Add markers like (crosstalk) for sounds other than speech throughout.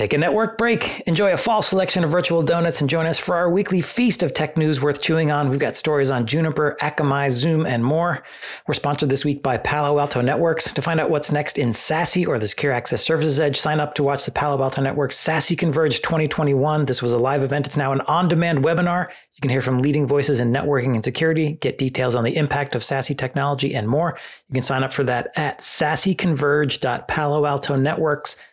Take a network break, enjoy a fall selection of virtual donuts, and join us for our weekly feast of tech news worth chewing on. We've got stories on Juniper, Akamai, Zoom, and more. We're sponsored this week by Palo Alto Networks. To find out what's next in SASE or the Secure Access Services Edge, sign up to watch the Palo Alto Network's SASE Converge 2021. This was a live event. It's now an on-demand webinar. You can hear from leading voices in networking and security, get details on the impact of SASE technology, and more. You can sign up for that at saseconverge.paloaltonetworks.com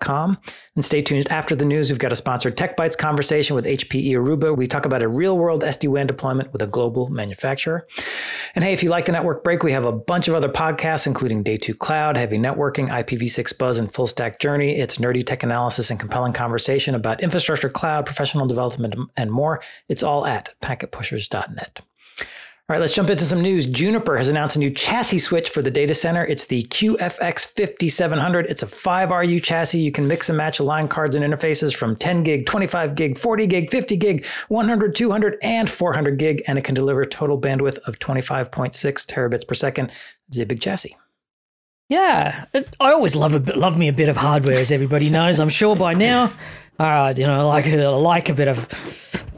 Com. And stay tuned after the news. We've got a sponsored Tech Bytes conversation with HPE Aruba. We talk about a real world SD WAN deployment with a global manufacturer. And hey, if you like the network break, we have a bunch of other podcasts, including Day 2 Cloud, Heavy Networking, IPv6 Buzz, and Full Stack Journey. It's nerdy tech analysis and compelling conversation about infrastructure, cloud, professional development, and more. It's all at packetpushers.net. All right, let's jump into some news. Juniper has announced a new chassis switch for the data center. It's the QFX 5700. It's a 5RU chassis. You can mix and match line cards and interfaces from 10 gig, 25 gig, 40 gig, 50 gig, 100, 200, and 400 gig, and it can deliver total bandwidth of 25.6 terabits per second. It's a big chassis. Yeah, I always love a love me a bit of hardware, as everybody knows. I'm sure by now. (laughs) All right, you know, like like a bit of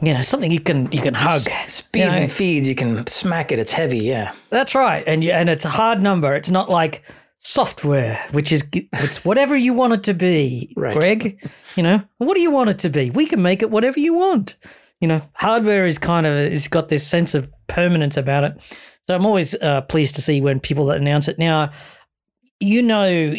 you know something you can you can hug speeds you know? and feeds you can smack it it's heavy yeah. That's right and you, and it's a hard number it's not like software which is it's whatever you want it to be right. greg you know? What do you want it to be? We can make it whatever you want. You know hardware is kind of it's got this sense of permanence about it. So i'm always uh, pleased to see when people that announce it. Now you know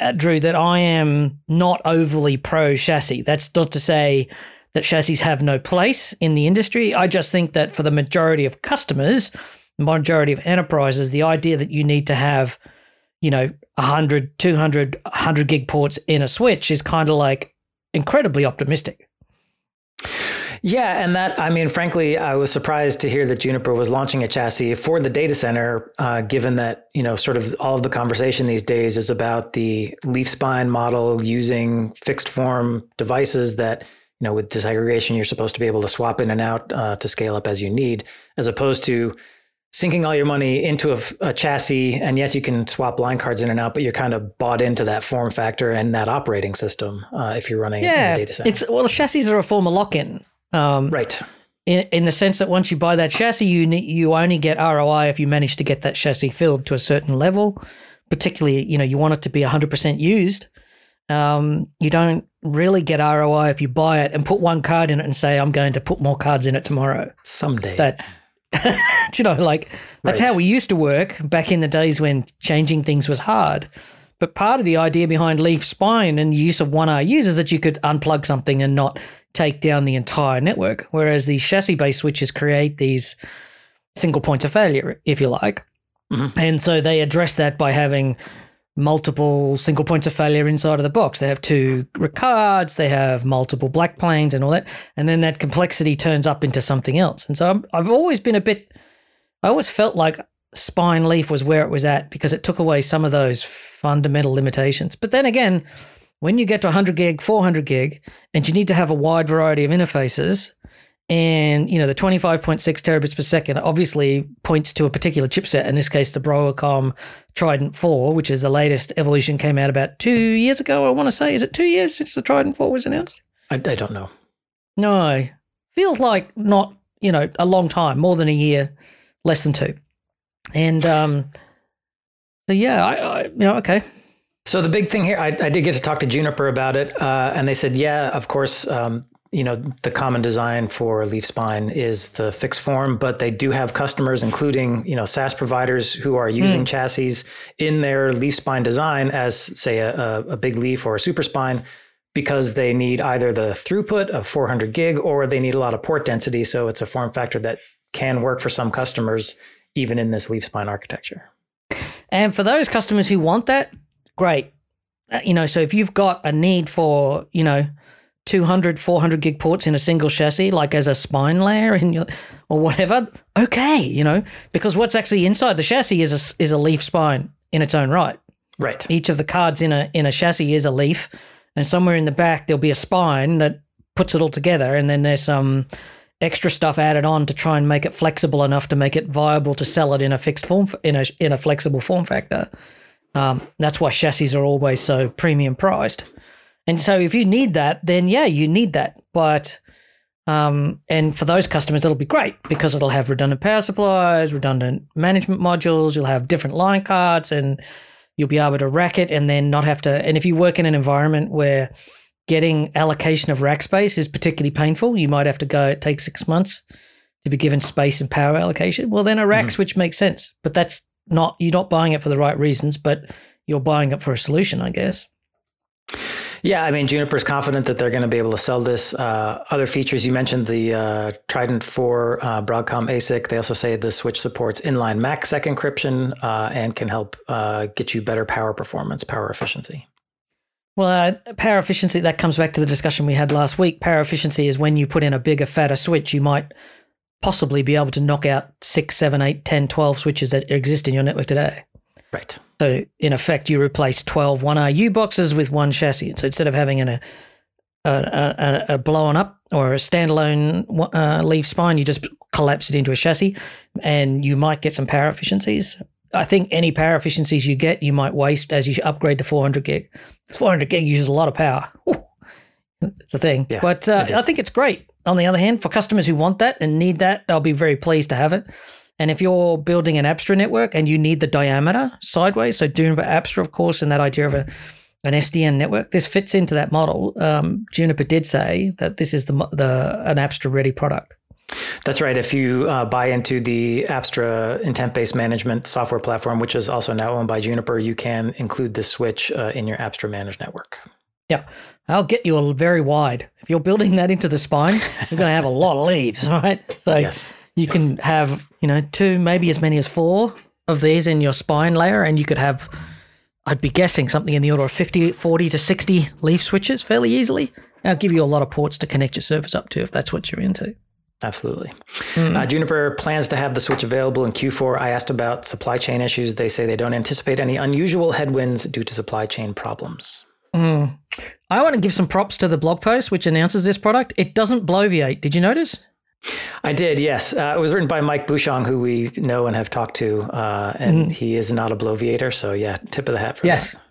uh, drew that i am not overly pro chassis that's not to say that chassis have no place in the industry. I just think that for the majority of customers, majority of enterprises, the idea that you need to have, you know, 100, 200, 100 gig ports in a switch is kind of like incredibly optimistic. Yeah, and that I mean, frankly, I was surprised to hear that Juniper was launching a chassis for the data center, uh, given that you know, sort of all of the conversation these days is about the leaf spine model using fixed form devices that you know, with disaggregation, you're supposed to be able to swap in and out uh, to scale up as you need, as opposed to sinking all your money into a, a, chassis. And yes, you can swap line cards in and out, but you're kind of bought into that form factor and that operating system uh, if you're running yeah, a data center. It's, well, chassis are a form of lock-in. Um, right. In, in the sense that once you buy that chassis, you you only get ROI if you manage to get that chassis filled to a certain level. Particularly, you know, you want it to be 100% used. Um, you don't really get ROI if you buy it and put one card in it and say, I'm going to put more cards in it tomorrow. Someday. That, (laughs) you know, like that's right. how we used to work back in the days when changing things was hard. But part of the idea behind Leaf Spine and use of 1RUs is that you could unplug something and not take down the entire network. Whereas these chassis based switches create these single points of failure, if you like. Mm-hmm. And so they address that by having multiple single points of failure inside of the box. They have two cards, they have multiple backplanes and all that. And then that complexity turns up into something else. And so i have always been a bit, I always felt like Spine Leaf was where it was at because it took away some of those fundamental limitations. But then again, when you get to 100 gig, 400 gig, and you need to have a wide variety of interfaces, and you know the 25.6 terabits per second obviously points to a particular chipset. In this case, the Broadcom Trident 4, which is the latest evolution, came out about two years ago. I want to say, is it two years since the Trident 4 was announced? I, I don't know. No, feels like not you know a long time, more than a year, less than two, and um, so yeah, I, I you know okay. So the big thing here, I, I, did get to talk to Juniper about it, uh, and they said, yeah, of course, um, you know the common design for leaf spine is the fixed form but they do have customers including you know saas providers who are using mm. chassis in their leaf spine design as say a, a, big leaf or a super spine because they need either the throughput of 400 gig or they need a lot of port density so it's a form factor that can work for some customers even in this leaf spine architecture and for those customers who want that great uh, you know so if you've got a need for you know 200, 400 gig ports in a single chassis, like as a spine layer in your, or whatever, okay, you know, because what's actually inside the chassis is a, is a leaf spine in its own right. Right. Each of the cards in a in a chassis is a leaf, and somewhere in the back there'll be a spine that puts it all together, and then there's some extra stuff added on to try and make it flexible enough to make it viable to sell it in a fixed form in a in a flexible form factor. Um, that's why chassis are always so premium priced. And so if you need that, then yeah, you need that. But um, and for those customers, it'll be great because it'll have redundant power supplies, redundant management modules. You'll have different line cards, and you'll be able to rack it, and then not have to. And if you work in an environment where getting allocation of rack space is particularly painful, you might have to go. It takes six months to be given space and power allocation. Well, then a rack mm-hmm. switch makes sense, but that's not you're not buying it for the right reasons, but you're buying it for a solution, I guess. Yeah, I mean, Juniper's confident that they're going to be able to sell this. Uh, other features, you mentioned the uh, Trident 4 uh, Broadcom ASIC. They also say the switch supports inline MACsec encryption uh, and can help uh, get you better power performance, power efficiency. Well, uh, power efficiency, that comes back to the discussion we had last week. Power efficiency is when you put in a bigger, fatter switch, you might possibly be able to knock out 6, 7, 8, 10, 12 switches that exist in your network today. Right. So in effect, you replace 12 1RU boxes with one chassis. So instead of having an, a, a, a, blown up or a standalone uh, leaf spine, you just collapse it into a chassis and you might get some power efficiencies. I think any power efficiencies you get, you might waste as you upgrade to 400 gig. It's 400 gig uses a lot of power. (laughs) it's a thing. Yeah, but uh, I think it's great. On the other hand, for customers who want that and need that, they'll be very pleased to have it. And if you're building an Apstra network and you need the diameter sideways, so Juniper Apstra, of course, and that idea of a an SDN network, this fits into that model. Um, Juniper did say that this is the the an Apstra ready product. That's right. If you uh, buy into the Apstra intent based management software platform, which is also now owned by Juniper, you can include this switch uh, in your Apstra managed network. Yeah, I'll get you a very wide. If you're building that into the spine, you're going to have a lot of leaves, (laughs) right? So yes. You yes. can have, you know, two, maybe as many as four of these in your spine layer, and you could have, I'd be guessing, something in the order of 50, 40 to 60 leaf switches fairly easily. I'll give you a lot of ports to connect your servers up to if that's what you're into. Absolutely. Mm. Uh, Juniper plans to have the switch available in Q4. I asked about supply chain issues. They say they don't anticipate any unusual headwinds due to supply chain problems. Mm. I want to give some props to the blog post which announces this product. It doesn't bloviate. Did you notice? I did, yes. Uh, it was written by Mike Bushong, who we know and have talked to, uh, and mm-hmm. he is not a bloviator. So, yeah, tip of the hat for that. yes. That.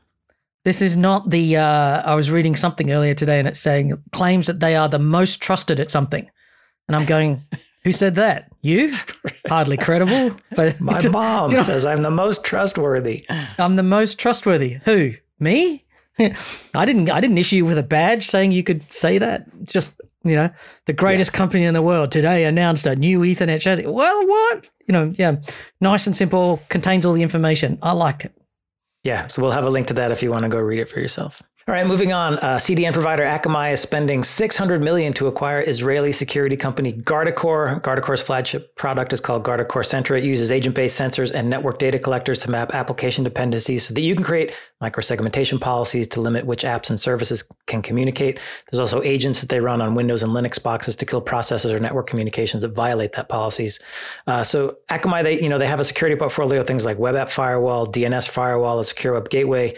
This is not the. Uh, I was reading something earlier today, and it's saying claims that they are the most trusted at something, and I'm going. (laughs) Who said that? You? Hardly credible. But my (laughs) mom you know, says I'm the most trustworthy. I'm the most trustworthy. Who? Me? (laughs) I didn't. I didn't issue you with a badge saying you could say that. Just you know, the greatest yes. company in the world today announced a new Ethernet chassis. Well, what? You know, yeah, nice and simple, contains all the information. I like it. Yeah, so we'll have a link to that if you want to go read it for yourself. All right, moving on. Uh, CDN provider Akamai is spending 600 million to acquire Israeli security company Guardicore. Guardicore's flagship product is called Guardicore Centra. It uses agent-based sensors and network data collectors to map application dependencies so that you can create microsegmentation policies to limit which apps and services can communicate. There's also agents that they run on Windows and Linux boxes to kill processes or network communications that violate that policies. Uh, so Akamai, they you know they have a security portfolio, things like web app firewall, DNS firewall, a secure web gateway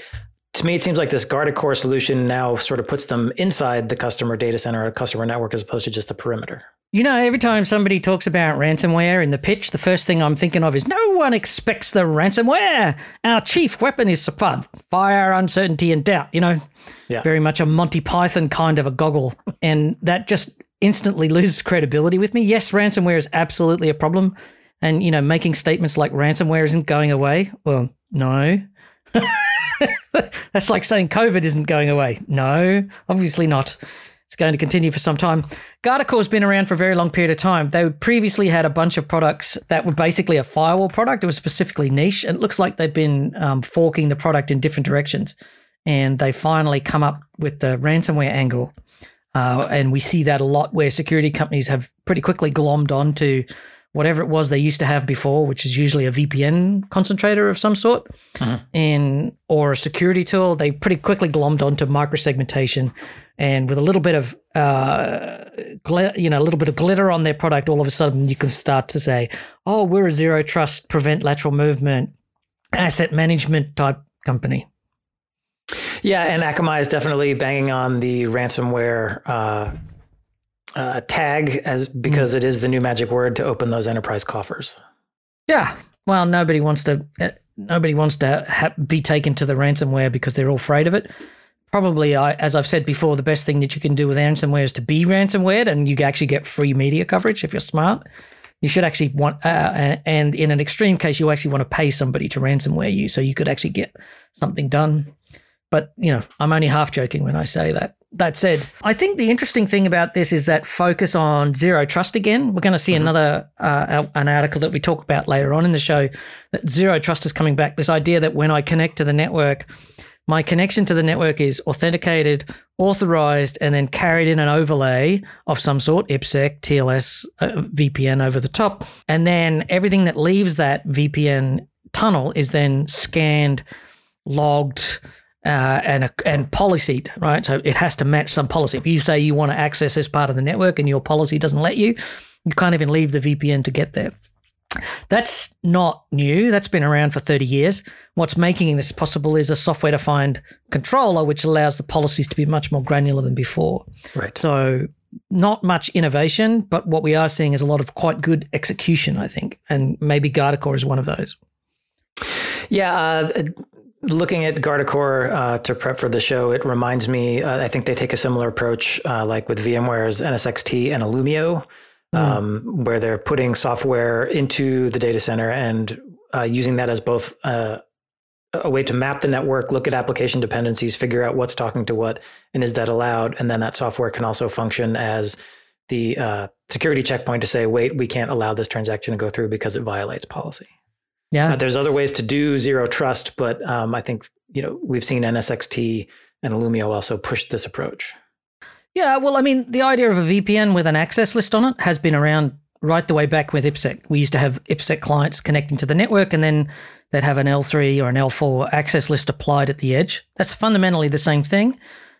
to me, it seems like this Guardicore solution now sort of puts them inside the customer data center or customer network as opposed to just the perimeter. You know, every time somebody talks about ransomware in the pitch, the first thing I'm thinking of is no one expects the ransomware. Our chief weapon is FUD, fire, uncertainty, and doubt. You know, yeah. very much a Monty Python kind of a goggle. and that just instantly loses credibility with me. Yes, ransomware is absolutely a problem. And, you know, making statements like ransomware isn't going away. Well, no. (laughs) (laughs) That's like saying COVID isn't going away. No, obviously not. It's going to continue for some time. Guardicore's been around for a very long period of time. They previously had a bunch of products that were basically a firewall product. It was specifically niche, and it looks like they've been um, forking the product in different directions. And they finally come up with the ransomware angle. Uh, and we see that a lot where security companies have pretty quickly glommed onto whatever it was they used to have before, which is usually a VPN concentrator of some sort, uh-huh. and or a security tool. They pretty quickly glommed onto microsegmentation, and with a little bit of uh, gl- you know a little bit of glitter on their product, all of a sudden you can start to say, "Oh, we're a zero trust, prevent lateral movement, asset management type company." Yeah, and Akamai is definitely banging on the ransomware. Uh, uh, tag as because mm. it is the new magic word to open those enterprise coffers. Yeah, well, nobody wants to. Uh, nobody wants to ha- be taken to the ransomware because they're all afraid of it. probably, as I've said before, the best thing that you can do with ransomware is to be ransomware, and you actually get free media coverage if you're smart. You should actually want, uh, and in an extreme case, you actually want to pay somebody to ransomware you, so you could actually get something done. But you know, I'm only half joking when I say that. That said, I think the interesting thing about this is that focus on zero trust again. We're going to see mm-hmm. another uh, an article that we talk about later on in the show that zero trust is coming back. This idea that when I connect to the network, my connection to the network is authenticated, authorized, and then carried in an overlay of some sort, IPsec, TLS, uh, VPN over the top. And then everything that leaves that VPN tunnel is then scanned, logged, uh, and a, and policy, right? So it has to match some policy. If you say you want to access this part of the network and your policy doesn't let you, you can't even leave the VPN to get there. That's not new. That's been around for 30 years. What's making this possible is a software defined controller, which allows the policies to be much more granular than before. Right. So, not much innovation, but what we are seeing is a lot of quite good execution, I think. And maybe Guardicore is one of those. Yeah. Uh, looking at Guardicore uh, to prep for the show, it reminds me. Uh, I think they take a similar approach, uh, like with VMware's NSX-T and Illumio, mm. um, where they're putting software into the data center and uh, using that as both uh, a way to map the network, look at application dependencies, figure out what's talking to what, and is that allowed? And then that software can also function as the uh, security checkpoint to say, wait, we can't allow this transaction to go through because it violates policy. Yeah. Uh, there's other ways to do zero trust, but um, I think you know we've seen NSX-T and Illumio also push this approach. Yeah, well, I mean, the idea of a VPN with an access list on it has been around right the way back with IPsec. We used to have IPsec clients connecting to the network, and then they'd have an L3 or an L4 access list applied at the edge. That's fundamentally the same thing.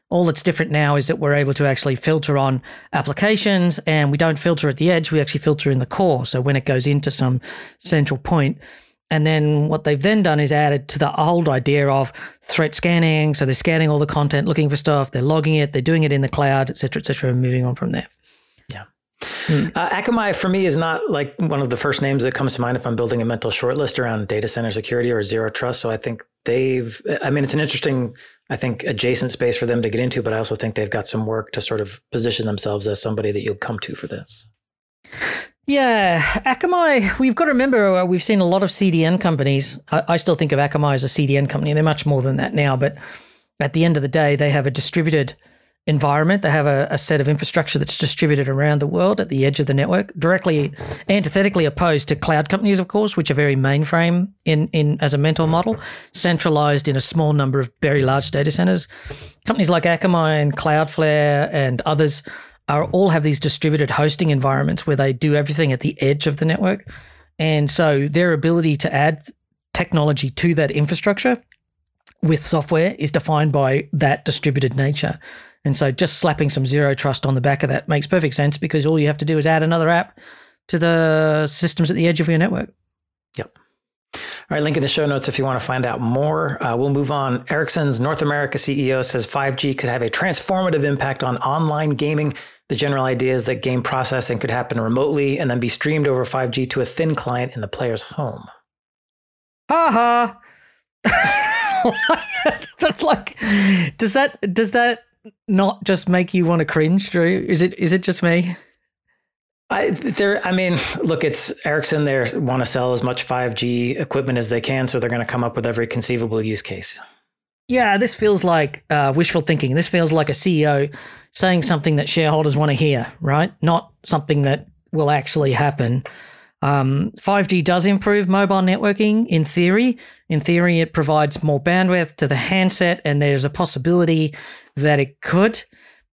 All that's different now is that we're able to actually filter on applications and we don't filter at the edge, we actually filter in the core. So when it goes into some central point, and then what they've then done is added to the old idea of threat scanning. So they're scanning all the content, looking for stuff, they're logging it, they're doing it in the cloud, et cetera, et cetera, and moving on from there. Yeah. Mm. Uh, Akamai for me is not like one of the first names that comes to mind if I'm building a mental shortlist around data center security or zero trust. So I think they've, I mean, it's an interesting, I think, adjacent space for them to get into, but I also think they've got some work to sort of position themselves as somebody that you'll come to for this. Yeah, Akamai, we've got to remember uh, we've seen a lot of CDN companies. I, I, still think of Akamai as a CDN company. They're much more than that now, but at the end of the day, they have a distributed environment. They have a, a, set of infrastructure that's distributed around the world at the edge of the network, directly antithetically opposed to cloud companies, of course, which are very mainframe in, in as a mental model, centralized in a small number of very large data centers. Companies like Akamai and Cloudflare and others are all have these distributed hosting environments where they do everything at the edge of the network. And so their ability to add technology to that infrastructure with software is defined by that distributed nature. And so just slapping some zero trust on the back of that makes perfect sense because all you have to do is add another app to the systems at the edge of your network. All right, link in the show notes if you want to find out more. Uh, we'll move on. Ericsson's North America CEO says 5G could have a transformative impact on online gaming. The general idea is that game processing could happen remotely and then be streamed over 5G to a thin client in the player's home. Ha ha. (laughs) That's like, does that does that not just make you want to cringe, Drew? Is it is it just me? I there I mean, look, it's Ericsson. They want to sell as much 5G equipment as they can, so they're going to come up with every conceivable use case. Yeah, this feels like uh, wishful thinking. This feels like a CEO saying something that shareholders want to hear, right? Not something that will actually happen. Um, 5G does improve mobile networking in theory. In theory, it provides more bandwidth to the handset, and there's a possibility that it could.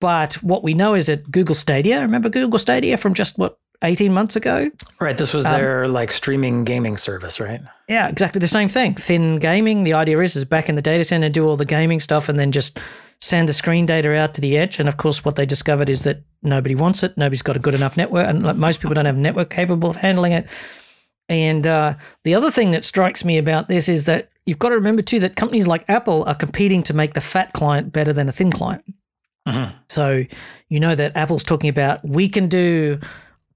But what we know is that Google Stadia, remember Google Stadia from just what 18 months ago? Right. This was um, their like streaming gaming service, right? Yeah, exactly the same thing. Thin gaming. The idea is is back in the data center, do all the gaming stuff, and then just send the screen data out to the edge. And of course, what they discovered is that nobody wants it. Nobody's got a good enough network, and like most people don't have a network capable of handling it. And uh, the other thing that strikes me about this is that you've got to remember too that companies like Apple are competing to make the fat client better than a thin client. Mm-hmm. So you know that Apple's talking about we can do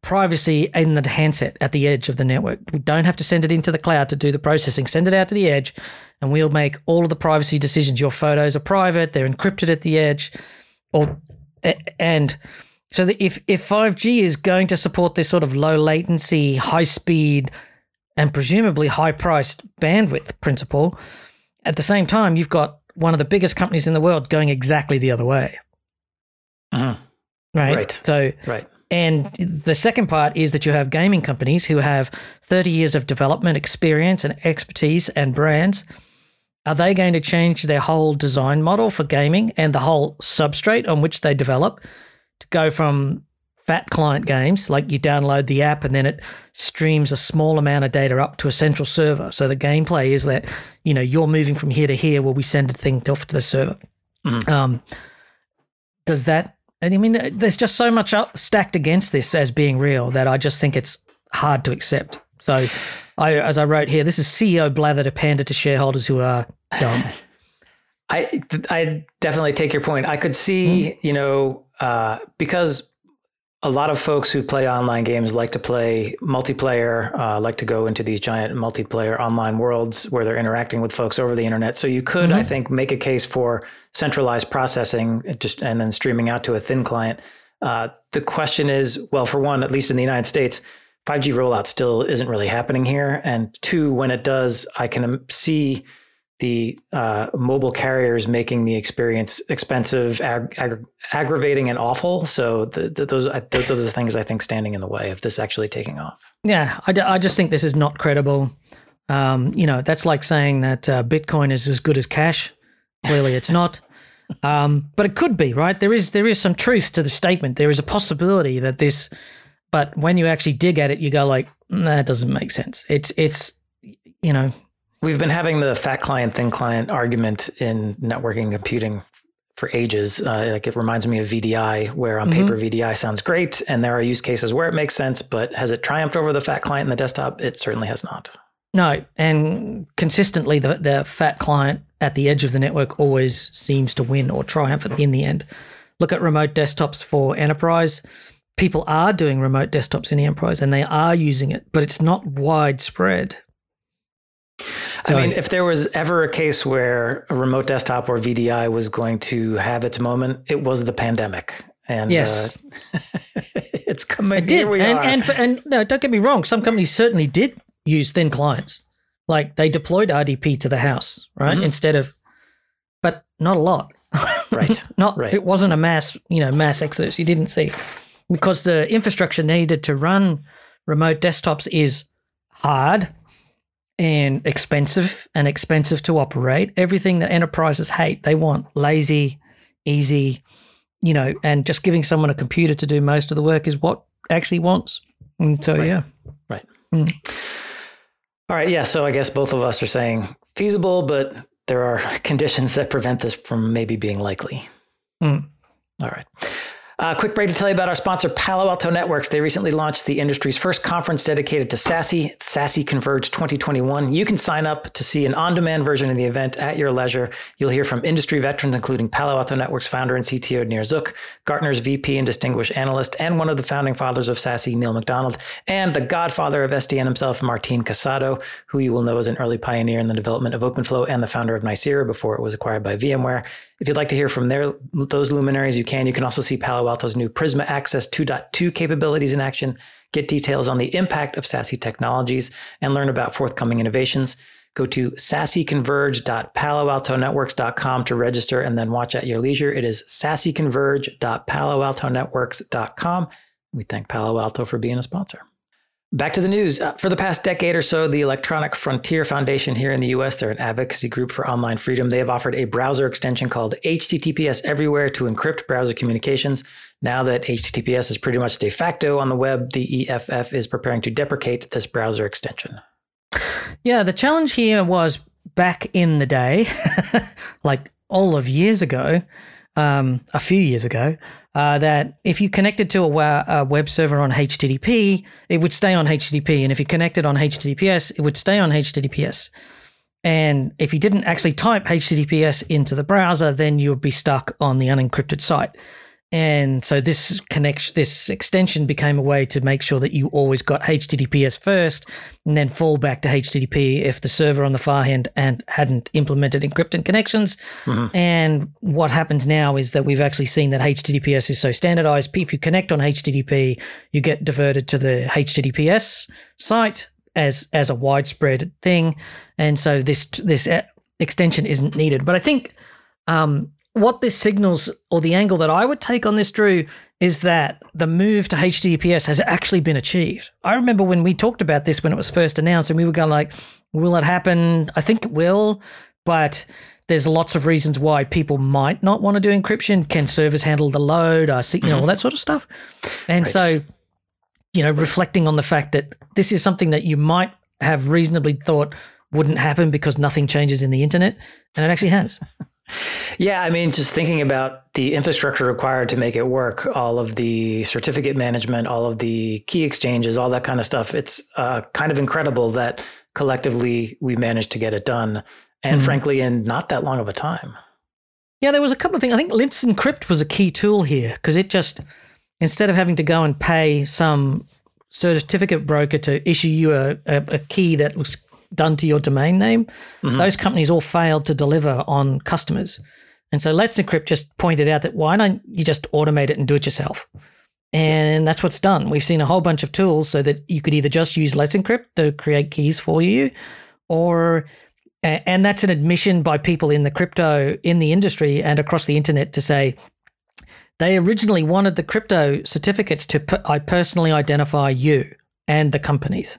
privacy in the handset at the edge of the network. We don't have to send it into the cloud to do the processing. Send it out to the edge, and we'll make all of the privacy decisions. Your photos are private; they're encrypted at the edge, or and so if if five G is going to support this sort of low latency, high speed, and presumably high priced bandwidth principle, at the same time you've got one of the biggest companies in the world going exactly the other way. Mm-hmm. Right. Right. So Right. and the second part is that you have gaming companies who have 30 years of development experience and expertise and brands. Are they going to change their whole design model for gaming and the whole substrate on which they develop to go from fat client games, like you download the app and then it streams a small amount of data up to a central server? So the gameplay is that, you know, you're moving from here to here where we send a thing off to the server. Mhm. Um, does that and I mean, there's just so much up, stacked against this as being real that I just think it's hard to accept. So, I, as I wrote here, this is CEO blather to pander to shareholders who are dumb. (sighs) I I definitely take your point. I could see, Hmm. you know, uh, because a lot of folks who play online games like to play multiplayer, uh, like to go into these giant multiplayer online worlds where they're interacting with folks over the internet. So you could, I Mhm. think, make a case for centralized processing, just and then streaming out to a thin client. Uh, the question is, well, for one, at least in the United States, 5G rollout still isn't really happening here, and two, when it does, I can um, see the uh, mobile carriers making the experience expensive, ag- ag- aggravating, and awful. So the, the, those those are the things I think standing in the way of this actually taking off. Yeah, I, d- I just think this is not credible. Um, you know, that's like saying that uh, Bitcoin is as good as cash. Clearly, it's not. (laughs) Um, but it could be, right? There is there is some truth to the statement. There is a possibility that this, but when you actually dig at it, you go like, "Mm, that doesn't make sense. It's it's, you know, We've been having the fat client, thin client argument in networking computing for ages. Uh, like it reminds me of VDI, where on Mhm. paper VDI sounds great, and there are use cases where it makes sense. But has it triumphed over the fat client in the desktop? It certainly has not. No, and consistently, the, the fat client at the edge of the network always seems to win or triumph in the end. Look at remote desktops for enterprise. People are doing remote desktops in enterprise and they are using it, but it's not widespread. I mean, if there was ever a case where a remote desktop or VDI was going to have its moment, it was the pandemic. And Yes. uh, (laughs) it's coming. It did, Here we and, are. and and no, don't get me wrong. Some companies certainly did use thin clients, like they deployed RDP to the house, right? Mhm. Instead of, but not a lot. (laughs) Right, not right. it wasn't a mass, you know, mass exodus. You didn't see because the infrastructure needed to run remote desktops is hard and expensive and expensive to operate. Everything that enterprises hate, they want lazy, easy, you know, and just giving someone a computer to do most of the work is what actually wants. And so, yeah. Right. yeah. All right. Yeah. So I guess both of us are saying feasible, but there are (laughs) conditions that prevent this from maybe being likely. Hmm. All right. Uh, quick break to tell you about our sponsor, Palo Alto Networks. They recently launched the industry's first conference dedicated to SASE, SASE Converge 2021. You can sign up to see an on demand version of the event at your leisure. You'll hear from industry veterans, including Palo Alto Networks founder and CTO Nir Zook, Gartner's VP and distinguished analyst, and one of the founding fathers of SASE, Neil MacDonald, and the godfather of SDN himself, Martin Casado, who you will know as an early pioneer in the development of OpenFlow and the founder of Nicira before it was acquired by VMware. If you'd like to hear from their those luminaries, you can. You can also see Palo Alto's new Prisma Access 2.2 capabilities in action, get details on the impact of SASE technologies, and learn about forthcoming innovations. Go to saseconverge.paloaltonetworks.com to register and then watch at your leisure. It is saseconverge.paloaltonetworks.com. We thank Palo Alto for being a sponsor. Back to the news. Uh, for the past decade or so, the Electronic Frontier Foundation here in the US, they're an advocacy group for online freedom. They have offered a browser extension called HTTPS Everywhere to encrypt browser communications. Now that HTTPS is pretty much de facto on the web, the EFF is preparing to deprecate this browser extension. Yeah, the challenge here was back in the day, (laughs) like all of years ago, um, a few years ago, uh, that if you connected to a, a web server on HTTP, it would stay on HTTP. And if you connected on HTTPS, it would stay on HTTPS. And if you didn't actually type HTTPS into the browser, then you would be stuck on the unencrypted site. And so this connection, this extension became a way to make sure that you always got HTTPS first and then fall back to HTTP if the server on the far end and hadn't implemented encrypted connections. Mm-hmm. And what happens now is that we've actually seen that HTTPS is so standardized. If you connect on HTTP, you get diverted to the HTTPS site as as a widespread thing. And so this this uh, extension isn't needed. But I think um, what this signals, or the angle that I would take on this, Drew, is that the move to HTTPS has actually been achieved. I remember when we talked about this when it was first announced, and we were going like, "Will it happen?" I think it will, but there's lots of reasons why people might not want to do encryption. Can servers handle the load? Uh, you know, all that sort of stuff. And right. so, you know, reflecting on the fact that this is something that you might have reasonably thought wouldn't happen because nothing changes in the internet, and it actually has. (laughs) Yeah, I mean, just thinking about the infrastructure required to make it work, all of the certificate management, all of the key exchanges, all that kind of stuff, it's uh, kind of incredible that collectively we managed to get it done. And mm-hmm. frankly, in not that long of a time. Yeah, there was a couple of things. I think Let's Encrypt was a key tool here because it just, instead of having to go and pay some certificate broker to issue you a, a, a key that was done to your domain name, mm-hmm. those companies all failed to deliver on customers. And so Let's Encrypt just pointed out that why don't you just automate it and do it yourself? And that's what's done. We've seen a whole bunch of tools so that you could either just use Let's Encrypt to create keys for you, or and that's an admission by people in the crypto in the industry and across the internet to say they originally wanted the crypto certificates to I personally identify you and the companies.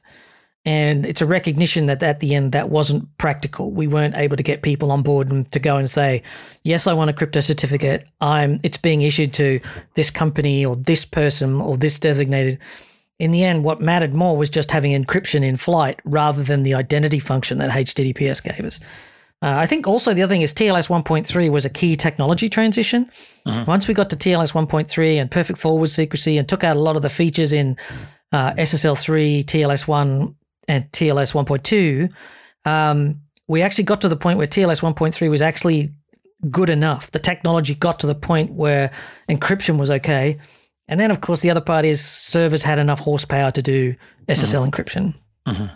And it's a recognition that at the end that wasn't practical. We weren't able to get people on board and to go and say, "Yes, I want a crypto certificate. I'm it's being issued to this company or this person or this designated." In the end, what mattered more was just having encryption in flight rather than the identity function that HTTPS gave us. Uh, I think also the other thing is TLS 1.3 was a key technology transition. Mm-hmm. Once we got to TLS 1.3 and perfect forward secrecy and took out a lot of the features in uh, SSL 3, TLS 1, and TLS 1.2, um, we actually got to the point where TLS 1.3 was actually good enough. The technology got to the point where encryption was okay. And then, of course, the other part is servers had enough horsepower to do SSL mm-hmm. encryption. Mm-hmm.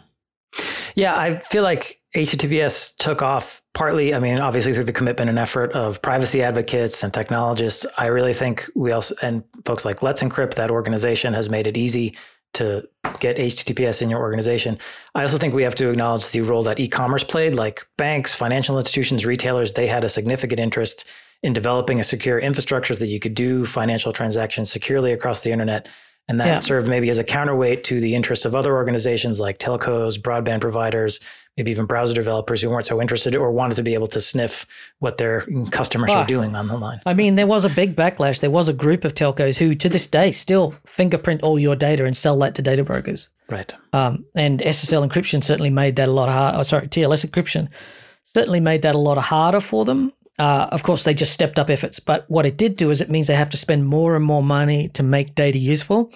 Yeah, I feel like HTTPS took off partly, I mean, obviously through the commitment and effort of privacy advocates and technologists. I really think we also, and folks like Let's Encrypt, that organization has made it easy to get HTTPS in your organization. I also think we have to acknowledge the role that e-commerce played, like banks, financial institutions, retailers, they had a significant interest in developing a secure infrastructure that you could do financial transactions securely across the internet. And that yeah. served maybe as a counterweight to the interests of other organizations like telcos, broadband providers, maybe even browser developers who weren't so interested or wanted to be able to sniff what their customers were doing on the line. I mean, there was a big backlash. There was a group of telcos who, to this day, still fingerprint all your data and sell that to data brokers. Right. Um, and SSL encryption certainly made that a lot harder. Oh, sorry, TLS encryption certainly made that a lot harder for them. Uh, of course, they just stepped up efforts. But what it did do is it means they have to spend more and more money to make data useful.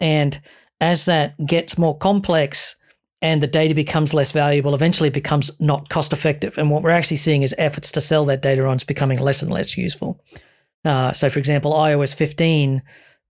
And as that gets more complex, and the data becomes less valuable, eventually it becomes not cost effective. And what we're actually seeing is efforts to sell that data on is becoming less and less useful. Uh, so, for example, iOS 15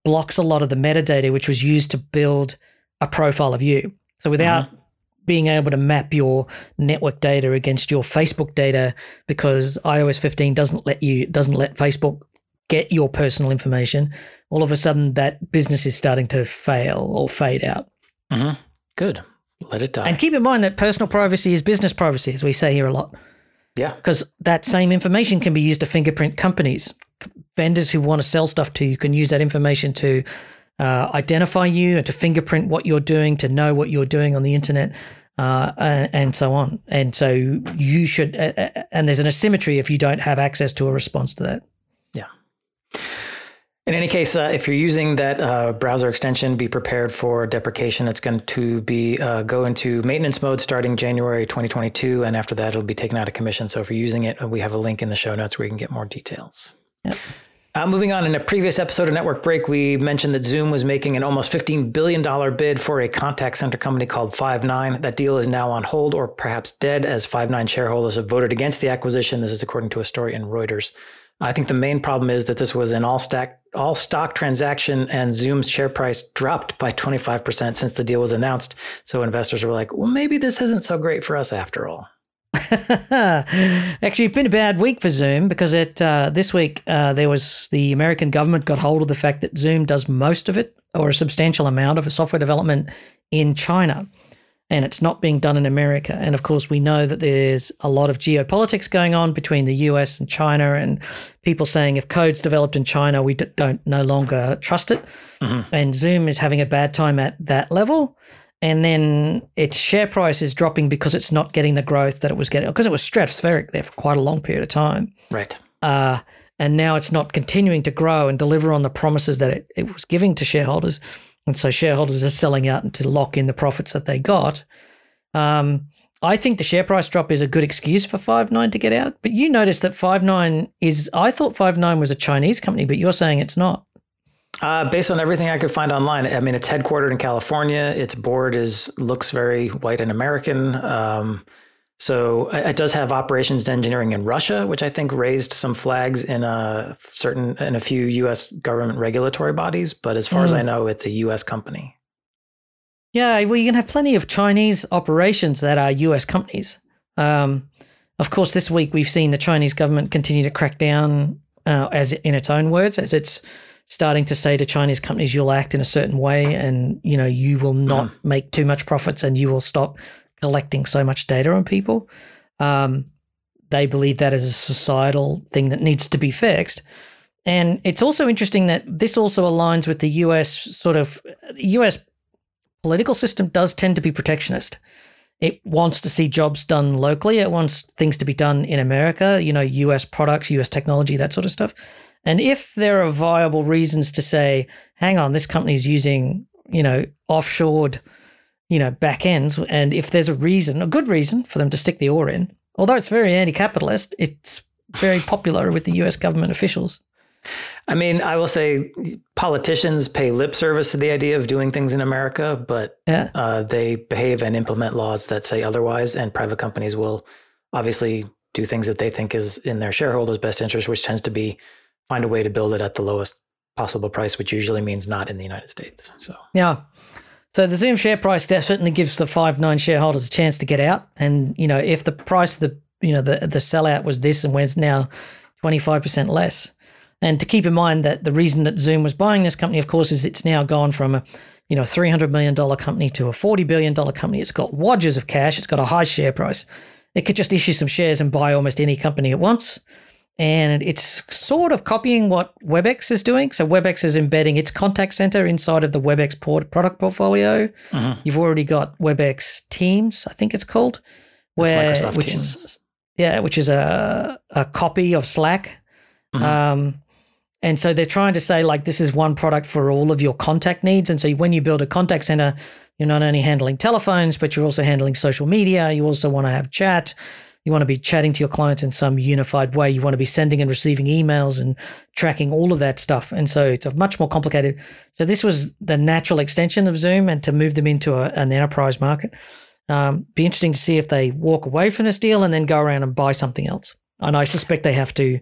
blocks a lot of the metadata which was used to build a profile of you. So, without mm-hmm. being able to map your network data against your Facebook data, because iOS 15 doesn't let you doesn't let Facebook get your personal information, all of a sudden that business is starting to fail or fade out. Mm-hmm. Good. Let it die. And keep in mind that personal privacy is business privacy, as we say here a lot. Yeah. Because that same information can be used to fingerprint companies. Vendors who want to sell stuff to you can use that information to uh, identify you and to fingerprint what you're doing, to know what you're doing on the internet, uh, and, and, so on. And so you should, uh, and there's an asymmetry if you don't have access to a response to that. In any case, uh, if you're using that uh, browser extension, be prepared for deprecation. It's going to be uh, go into maintenance mode starting January 2022, and after that, it'll be taken out of commission. So if you're using it, we have a link in the show notes where you can get more details. Yep. Uh, moving on, in a previous episode of Network Break, we mentioned that Zoom was making an almost $15 billion bid for a contact center company called Five9. That deal is now on hold or perhaps dead as Five9 shareholders have voted against the acquisition. This is according to a story in Reuters. I think the main problem is that this was an all stack all stock transaction and Zoom's share price dropped by 25% since the deal was announced. So investors were like, well, maybe this isn't so great for us after all. (laughs) Actually, it's been a bad week for Zoom because it uh, this week uh, there was the American government got hold of the fact that Zoom does most of it or a substantial amount of software development in China and it's not being done in America. And of course, we know that there's a lot of geopolitics going on between the US and China, and people saying if code's developed in China, we don't no longer trust it. Mm-hmm. And Zoom is having a bad time at that level. And then its share price is dropping because it's not getting the growth that it was getting, because it was stratospheric there for quite a long period of time. Right. Uh, and now it's not continuing to grow and deliver on the promises that it, it was giving to shareholders. And so shareholders are selling out to lock in the profits that they got. Um, I think the share price drop is a good excuse for Five9 to get out. But you notice that Five9 is, I thought Five9 was a Chinese company, but you're saying it's not. Uh, based on everything I could find online, I mean, it's headquartered in California. Its board is looks very white and American. Um, so it does have operations engineering in Russia, which I think raised some flags in a certain in a few U.S. government regulatory bodies. But as far mm. as I mm. know, it's a U.S. company. Yeah, well, you can have plenty of Chinese operations that are U.S. companies. Um, of course, this week we've seen the Chinese government continue to crack down, uh, as in its own words, as it's starting to say to Chinese companies, "You'll act in a certain way, and you know you will not mm. make too much profits, and you will stop collecting so much data on people. Um, they believe that is a societal thing that needs to be fixed. And it's also interesting that this also aligns with the US sort of US political system does tend to be protectionist. It wants to see jobs done locally. It wants things to be done in America, you know, US products, US technology, that sort of stuff. And if there are viable reasons to say, hang on, this company is using, you know, offshored you know, back ends. And if there's a reason, a good reason for them to stick the oar in, although it's very anti capitalist, it's very popular with the US government officials. I mean, I will say politicians pay lip service to the idea of doing things in America, but yeah. uh, they behave and implement laws that say otherwise. And private companies will obviously do things that they think is in their shareholders' best interest, which tends to be find a way to build it at the lowest possible price, which usually means not in the United States. So, yeah. So the Zoom share price definitely gives the Five9 shareholders a chance to get out. And you know, if the price of the you know the the sellout was this and where's now twenty five percent less. And to keep in mind that the reason that Zoom was buying this company, of course, is it's now gone from a you know three hundred million dollar company to a forty billion dollar company. It's got wadges of cash. It's got a high share price. It could just issue some shares and buy almost any company it wants and it's sort of copying what WebEx is doing. So WebEx is embedding its contact center inside of the WebEx port product portfolio. Mm-hmm. You've already got WebEx Teams, I think it's called, where which Teams. is yeah, which is a a copy of Slack. Mm-hmm. Um, and so they're trying to say like this is one product for all of your contact needs. And so when you build a contact center, you're not only handling telephones, but you're also handling social media. You also want to have chat. You want to be chatting to your clients in some unified way. You want to be sending and receiving emails and tracking all of that stuff. And so it's a much more complicated. So this was the natural extension of Zoom and to move them into a, an enterprise market. Um, be interesting to see if they walk away from this deal and then go around and buy something else. And I suspect they have to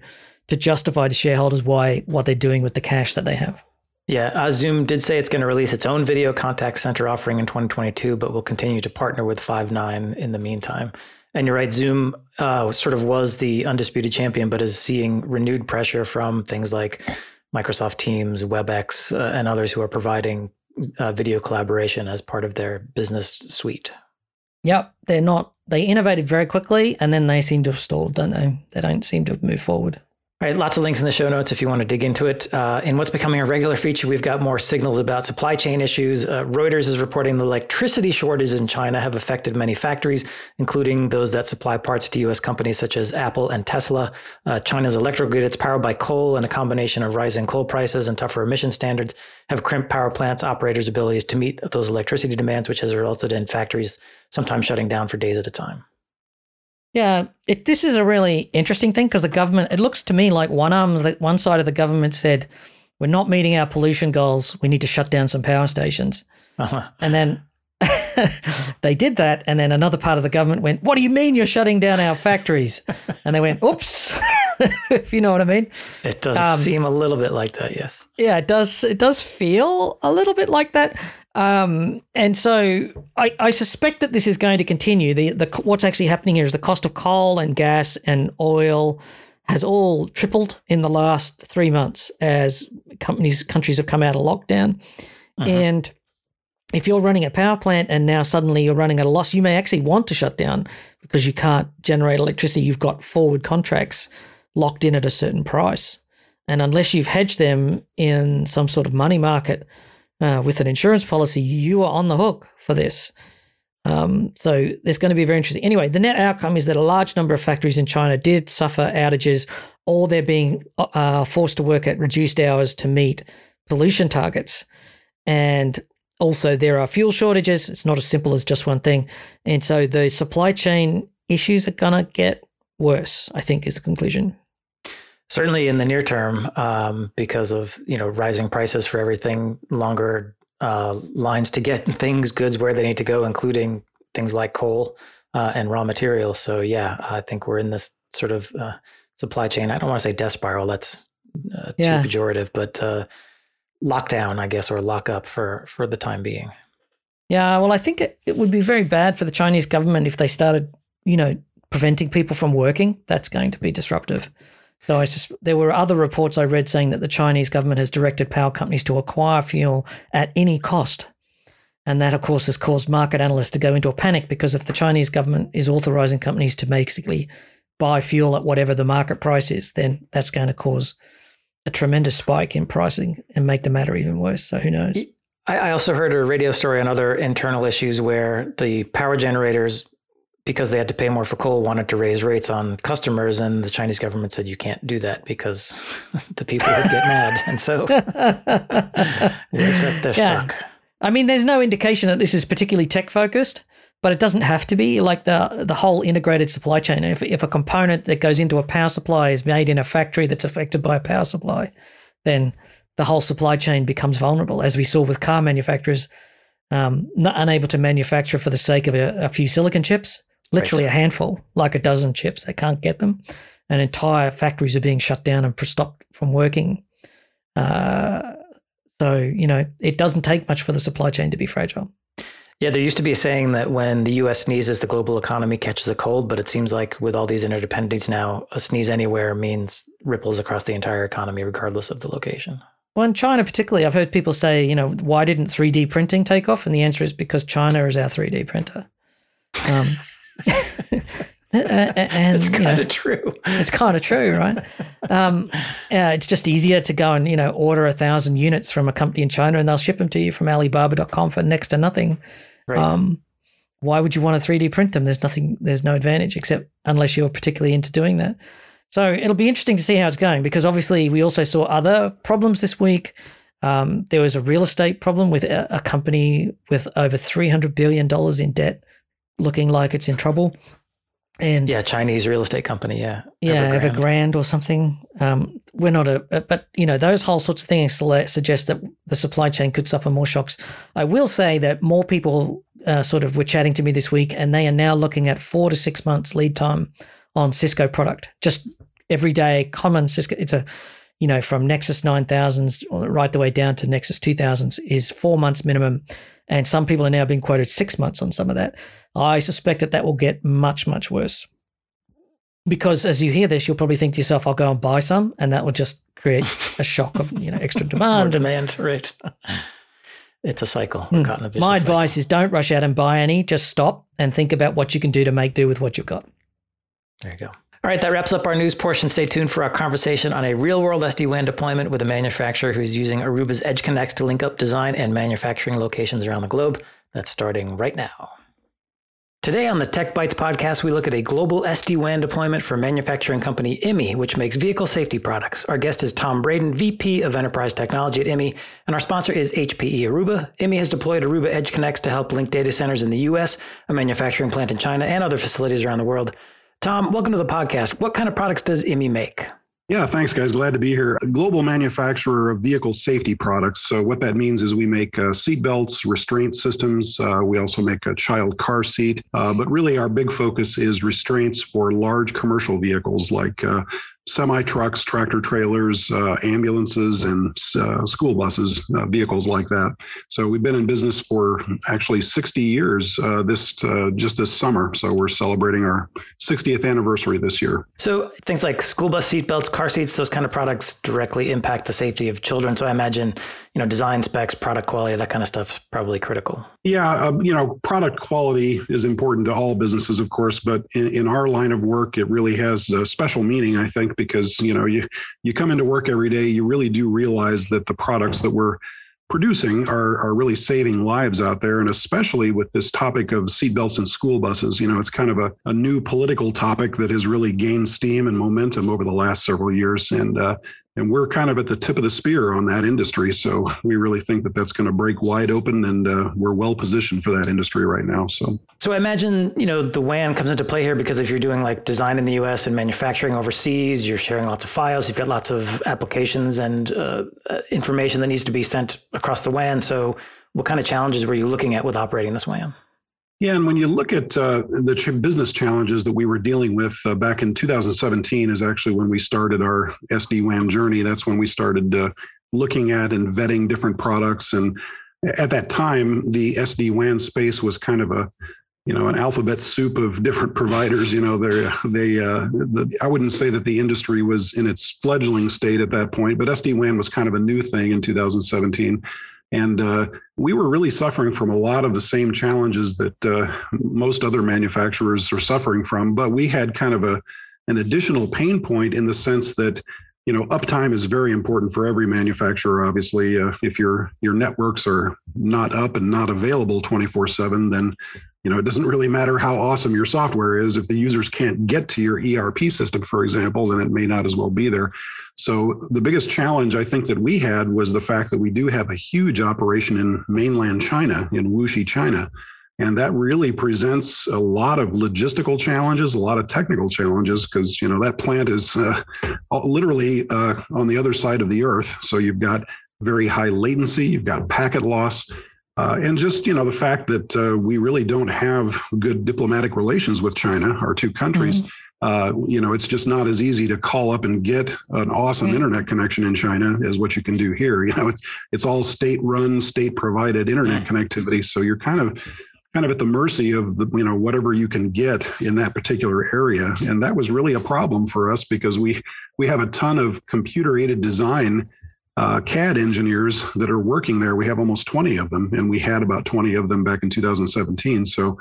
to justify to shareholders why what they're doing with the cash that they have. Yeah, uh, Zoom did say it's going to release its own video contact center offering in 2022, but will continue to partner with Five9 in the meantime. And you're right, Zoom uh, sort of was the undisputed champion, but is seeing renewed pressure from things like Microsoft Teams, WebEx, uh, and others who are providing uh, video collaboration as part of their business suite. Yep, they're not. They innovated very quickly, and then they seem to have stalled, don't they? They don't seem to have moved forward. All right, lots of links in the show notes if you want to dig into it. Uh, in what's becoming a regular feature, we've got more signals about supply chain issues. Uh, Reuters is reporting the electricity shortages in China have affected many factories, including those that supply parts to U.S. companies such as Apple and Tesla. Uh, China's electrical grid, it's powered by coal, and a combination of rising coal prices and tougher emission standards have crimped power plants' operators' abilities to meet those electricity demands, which has resulted in factories sometimes shutting down for days at a time. Yeah, it, this is a really interesting thing because the government, it looks to me like one arms, that one side of the government said, we're not meeting our pollution goals. We need to shut down some power stations. Uh-huh. And then (laughs) they did that. And then another part of the government went, what do you mean you're shutting down our factories? (laughs) and they went, oops. (laughs) if you know what I mean. It does um, seem a little bit like that, yes. Yeah, it does. It does feel a little bit like that. Um, and so I, I, suspect that this is going to continue. The, the what's actually happening here is the cost of coal and gas and oil has all tripled in the last three months as companies countries have come out of lockdown. Uh-huh. And if you're running a power plant and now suddenly you're running at a loss, you may actually want to shut down because you can't generate electricity. You've got forward contracts locked in at a certain price. And unless you've hedged them in some sort of money market uh, with an insurance policy, you are on the hook for this. Um, so there's going to be very interesting. Anyway, the net outcome is that a large number of factories in China did suffer outages, or they're being uh, forced to work at reduced hours to meet pollution targets. And also, there are fuel shortages. It's not as simple as just one thing. And so the supply chain issues are going to get worse, I think, is the conclusion. Certainly in the near term, um, because of you know rising prices for everything, longer uh, lines to get (laughs) things, goods where they need to go, including things like coal uh, and raw materials. So yeah, I think we're in this sort of uh, supply chain. I don't want to say death spiral. That's uh, too pejorative, but uh, lockdown, I guess, or lockup for for the time being. Yeah, well, I think it, it would be very bad for the Chinese government if they started, you know, preventing people from working. That's going to be disruptive. So I sus- there were other reports I read saying that the Chinese government has directed power companies to acquire fuel at any cost. And that, of course, has caused market analysts to go into a panic because if the Chinese government is authorizing companies to basically buy fuel at whatever the market price is, then that's going to cause a tremendous spike in pricing and make the matter even worse. So who knows? I also heard a radio story on other internal issues where the power generators, because they had to pay more for coal, wanted to raise rates on customers, and the Chinese government said you can't do that because (laughs) the people would get mad, (laughs) and so (laughs) they're yeah. stuck. I mean, there's no indication that this is particularly tech focused but it doesn't have to be like the the whole integrated supply chain. If if a component that goes into a power supply is made in a factory that's affected by a power supply, then the whole supply chain becomes vulnerable, as we saw with car manufacturers, um, not unable to manufacture for the sake of a, a few silicon chips, literally right. a handful, like a dozen chips. They can't get them, and entire factories are being shut down and stopped from working. Uh, so you know, it doesn't take much for the supply chain to be fragile. Yeah, there used to be a saying that when the US sneezes, the global economy catches a cold, but it seems like with all these interdependencies now, a sneeze anywhere means ripples across the entire economy, regardless of the location. Well, in China particularly, I've heard people say, you know, why didn't 3D printing take off? And the answer is because China is our 3D printer. Um, (laughs) and it's kind of true. It's kind of true, right? Um, yeah, it's just easier to go and you know order a thousand units from a company in China, and they'll ship them to you from Alibaba.com for next to nothing. Right. Um, why would you want to 3D print them? There's nothing, there's no advantage except unless you're particularly into doing that. So it'll be interesting to see how it's going because obviously we also saw other problems this week. Um, there was a real estate problem with a, a company with over $300 billion in debt looking like it's in trouble. And yeah, Chinese real estate company. Yeah. Yeah. Evergrande, Evergrande or something. Um, we're not a, but you know, those whole sorts of things suggest that the supply chain could suffer more shocks. I will say that more people uh, sort of were chatting to me this week and they are now looking at four to six months lead time on Cisco product, just everyday common Cisco. It's a, you know, from Nexus 9000s right the way down to Nexus 2000s is four months minimum. And some people are now being quoted six months on some of that. I suspect that that will get much, much worse. Because as you hear this, you'll probably think to yourself, I'll go and buy some, and that will just create a shock of you know extra demand. (laughs) More demand, right. (laughs) It's a cycle. Mm. My advice cycle. is don't rush out and buy any. Just stop and think about what you can do to make do with what you've got. There you go. All right, that wraps up our news portion. Stay tuned for our conversation on a real world SD WAN deployment with a manufacturer who's using Aruba's Edge Connects to link up design and manufacturing locations around the globe. That's starting right now. Today on the Tech Bytes podcast, we look at a global SD WAN deployment for manufacturing company IMMI, which makes vehicle safety products. Our guest is Tom Braden, VP of Enterprise Technology at IMMI, and our sponsor is HPE Aruba. IMMI has deployed Aruba Edge Connects to help link data centers in the US, a manufacturing plant in China, and other facilities around the world. Tom, welcome to the podcast. What kind of products does IMMI make? Yeah, thanks, guys. Glad to be here. A global manufacturer of vehicle safety products. So, what that means is we make uh, seat belts, restraint systems. Uh, we also make a child car seat. Uh, but really, our big focus is restraints for large commercial vehicles like uh, semi trucks, tractor trailers, uh, ambulances, and uh, school buses, uh, vehicles like that. So we've been in business for actually 60 years uh, this uh, just this summer. So we're celebrating our 60th anniversary this year. So things like school bus seatbelts, car seats, those kind of products directly impact the safety of children. So I imagine you know design specs, product quality, that kind of stuff probably critical. Yeah, um, you know, product quality is important to all businesses, of course, but in, in our line of work, it really has a special meaning, I think, because you know you you come into work every day, you really do realize that the products that we're producing are are really saving lives out there, and especially with this topic of seatbelts in school buses. You know, it's kind of a, a new political topic that has really gained steam and momentum over the last several years, and uh, and we're kind of at the tip of the spear on that industry. So we really think that that's going to break wide open, and uh, we're well positioned for that industry right now. So, so I imagine you know the WAN comes into play here because if you're doing like design in the U.S. and manufacturing overseas, you're sharing lots of files. You've got lots of applications and uh, uh information that needs to be sent across the WAN. So, what kind of challenges were you looking at with operating this WAN? Yeah, and when you look at uh, the ch- business challenges that we were dealing with uh, back in 2017, is actually when we started our SD WAN journey. That's when we started uh, looking at and vetting different products. And at that time, the SD WAN space was kind of a you know, an alphabet soup of different providers. You know, they they uh, the, I wouldn't say that the industry was in its fledgling state at that point, but SD WAN was kind of a new thing in 2017. And uh, we were really suffering from a lot of the same challenges that uh, most other manufacturers are suffering from. But we had kind of a an additional pain point in the sense that you know uptime is very important for every manufacturer obviously uh, if your your networks are not up and not available 24 7 then you know it doesn't really matter how awesome your software is if the users can't get to your erp system for example then it may not as well be there so the biggest challenge I think that we had was the fact that we do have a huge operation in mainland China, in Wuxi, China. And that really presents a lot of logistical challenges, a lot of technical challenges, because you know that plant is uh, literally uh, on the other side of the earth. So you've got very high latency, you've got packet loss, uh, and just you know the fact that uh, we really don't have good diplomatic relations with China, our two countries. Mm-hmm uh, you know, it's just not as easy to call up and get an awesome internet connection in China as what you can do here. (laughs) You know, it's it's all state run, state provided internet connectivity. So you're kind of kind of at the mercy of the you know whatever you can get in that particular area, and that was really a problem for us because we we have a ton of computer aided design. Uh, CAD engineers that are working there. We have almost 20 of them, and we had about 20 of them back in 2017. So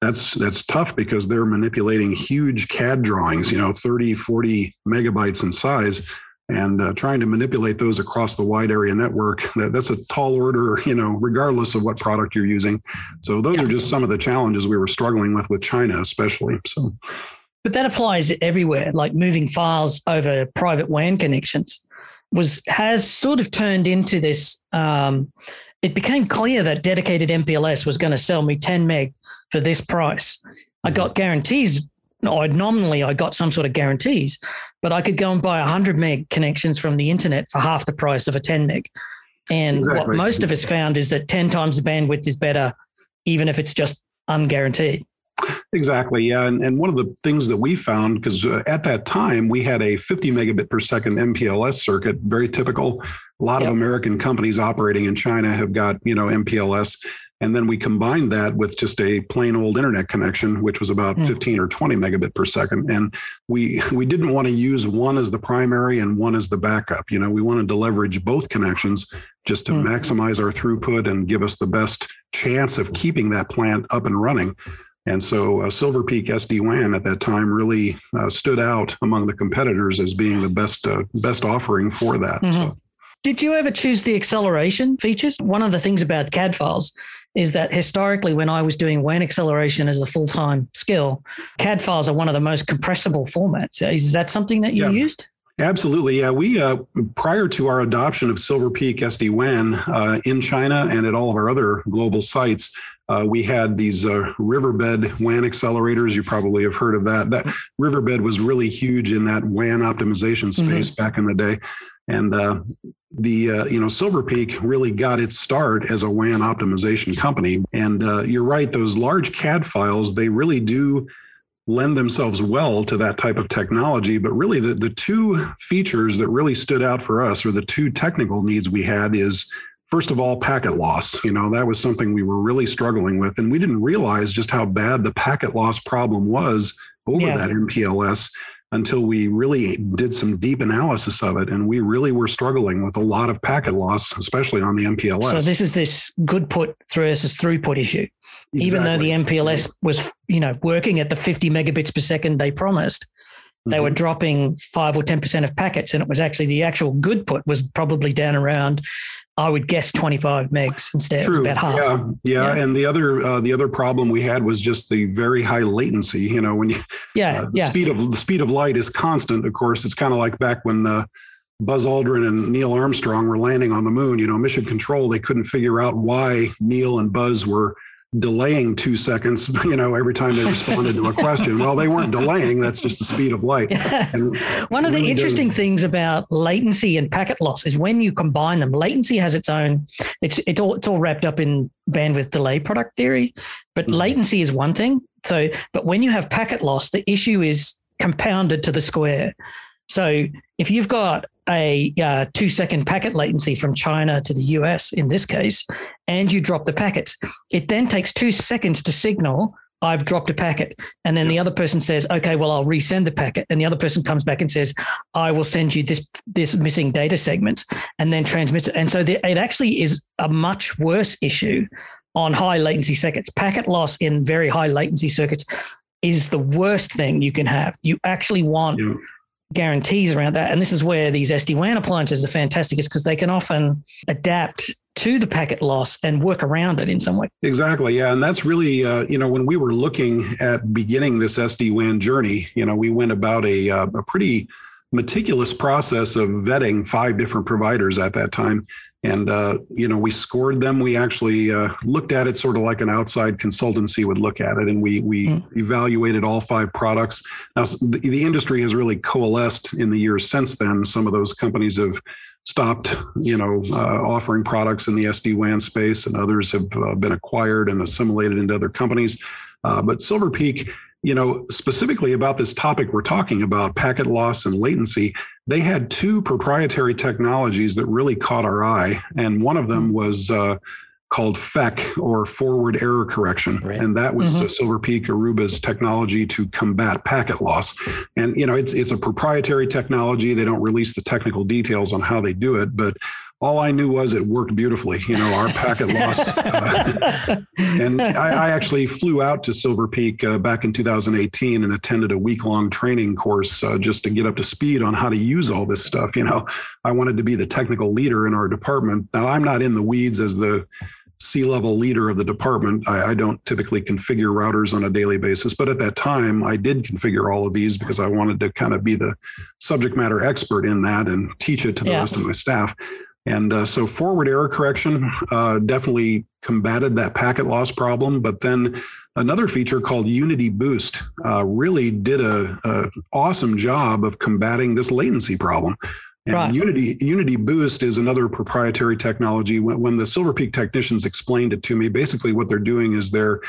that's that's tough because they're manipulating huge CAD drawings, you know, 30, 40 megabytes in size, and uh, trying to manipulate those across the wide area network. (laughs) That, that's a tall order, (laughs) you know, regardless of what product you're using. So those yeah. are just some of the challenges we were struggling with with China, especially. So. But that applies everywhere, like moving files over private WAN connections was has sort of turned into this um, it became clear that dedicated MPLS was going to sell me 10 meg for this price. I got guarantees. Or nominally, I got some sort of guarantees, but I could go and buy 100 meg connections from the internet for half the price of a 10 meg. And exactly. what most of us found is that 10 times the bandwidth is better, even if it's just unguaranteed. Exactly. Yeah. And, and one of the things that we found, because uh, at that time we had a 50 megabit per second MPLS circuit, very typical. A lot yep. of American companies operating in China have got, you know, MPLS. And then we combined that with just a plain old internet connection, which was about mm. 15 or 20 megabit per second. And we we didn't want to use one as the primary and one as the backup. You know, we wanted to leverage both connections just to mm. maximize our throughput and give us the best chance of keeping that plant up and running. And so uh, Silver Peak SD WAN at that time really uh, stood out among the competitors as being the best uh, best offering for that. Mm-hmm. So. Did you ever choose the acceleration features? One of the things about CAD files is that historically, when I was doing WAN acceleration as a full time skill, CAD files are one of the most compressible formats. Is that something that you yeah. used? Absolutely. Yeah. We, uh, prior to our adoption of Silver Peak SD WAN uh, in China and at all of our other global sites, uh, we had these uh, riverbed WAN accelerators. You probably have heard of that. That riverbed was really huge in that WAN optimization mm-hmm. space mm-hmm. back in the day. And uh, the uh, you know Silver Peak really got its start as a WAN optimization company. And uh, you're right; those large CAD files they really do lend themselves well to that type of technology. But really, the, the two features that really stood out for us, or the two technical needs we had, is first of all, packet loss. You know, that was something we were really struggling with. And we didn't realize just how bad the packet loss problem was over yeah. that MPLS until we really did some deep analysis of it. And we really were struggling with a lot of packet loss, especially on the MPLS. So this is this good put versus throughput issue. Exactly. Even though the MPLS was, you know, working at the 50 megabits per second they promised, they were mm-hmm. dropping five or 10% of packets. And it was actually the actual good put was probably down around, I would guess 25 megs instead. True. about half. Yeah. yeah. yeah. And the other, uh, the other problem we had was just the very high latency, you know, when you, yeah, uh, the yeah. speed of the speed of light is constant. Of course, it's kind of like back when, uh, Buzz Aldrin and Neil Armstrong were landing on the moon, you know, mission control, they couldn't figure out why Neil and Buzz were delaying two seconds, (laughs) you know, every time they responded to a question. Well, they weren't delaying. That's just the speed of light. (laughs) One of the interesting does... things about latency and packet loss is when you combine them, latency has its own, it's, it's, all, it's all wrapped up in bandwidth delay product theory, but mm-hmm. latency is one thing. So, but when you have packet loss, the issue is compounded to the square. So if you've got a uh, two second packet latency from China to the US in this case, and you drop the packets, it then takes two seconds to signal I've dropped a packet. And then the other person says, okay, well, I'll resend the packet. And the other person comes back and says, I will send you this, this missing data segment and then transmits it. And so the, it actually is a much worse issue on high latency circuits. Packet loss in very high latency circuits is the worst thing you can have. You actually want yeah guarantees around that. And this is where these SD WAN appliances are fantastic, is because they can often adapt to the packet loss and work around it in some way. Exactly. Yeah. And that's really, uh, you know, when we were looking at beginning this SD WAN journey, you know, we went about a, uh, a pretty meticulous process of vetting five different providers at that time and uh, you know we scored them. We actually uh, looked at it sort of like an outside consultancy would look at it. And we we mm. evaluated all five products. Now the, the, industry has really coalesced in the years since then. Some of those companies have stopped you know uh, offering products in the sd-wan space and others have uh, been acquired and assimilated into other companies. Uh, but silver peak you know, specifically about this topic we're talking about, packet loss and latency, they had two proprietary technologies that really caught our eye. And one of them was uh, called FEC or forward error correction. Right. And that was mm-hmm. Silver Peak Aruba's technology to combat packet loss. And, you know, it's, it's a proprietary technology. They don't release the technical details on how they do it, but all I knew was it worked beautifully. You know, our packet lost. (laughs) Uh, and I, I, actually flew out to Silver Peak uh, back in 2018 and attended a week long training course uh, just to get up to speed on how to use all this stuff. You know, I wanted to be the technical leader in our department. Now, I'm not in the weeds as the C level leader of the department. I, I, don't typically configure routers on a daily basis, but at that time, I did configure all of these because I wanted to kind of be the subject matter expert in that and teach it to the yeah. rest of my staff. And uh, so forward error correction uh, definitely combated that packet loss problem. But then another feature called Unity Boost uh, really did a, a, awesome job of combating this latency problem. And right. Unity Unity Boost is another proprietary technology. When, when the Silver Peak technicians explained it to me, basically what they're doing is they're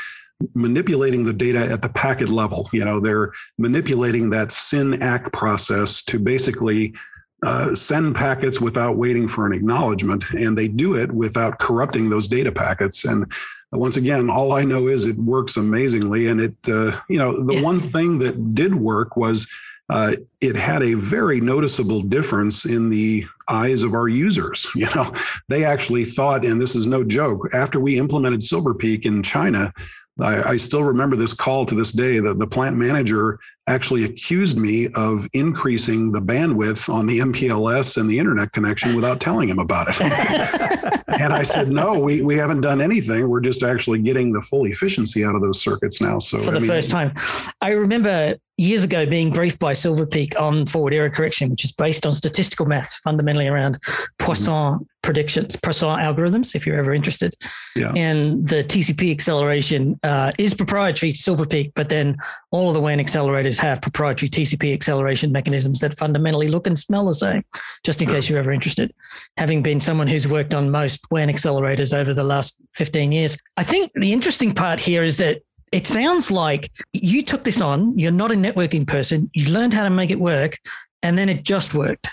manipulating the data at the packet level. You know, they're manipulating that SYN ACK process to basically uh, send packets without waiting for an acknowledgement, and they do it without corrupting those data packets. And once again, all I know is it works amazingly. And it, uh, you know, the one thing that did work was uh, it had a very noticeable difference in the eyes of our users. (laughs) You know, they actually thought, and this is no joke, after we implemented Silver Peak in China, I, I, still remember this call to this day that the plant manager actually accused me of increasing the bandwidth on the MPLS and the internet connection without telling him about it. (laughs) and I said, no, we, we haven't done anything. We're just actually getting the full efficiency out of those circuits now. So for the I mean, first time, I remember years ago being briefed by Silver Peak on forward error correction, which is based on statistical maths, fundamentally around Poisson mm-hmm. predictions, Poisson algorithms, if you're ever interested. Yeah. And the TCP acceleration uh, is proprietary to Silver Peak, but then all of the WAN accelerators have proprietary TCP acceleration mechanisms that fundamentally look and smell the same, just in case you're ever interested. Having been someone who's worked on most WAN accelerators over the last 15 years, I think the interesting part here is that it sounds like you took this on. You're not a networking person. You learned how to make it work, and then it just worked.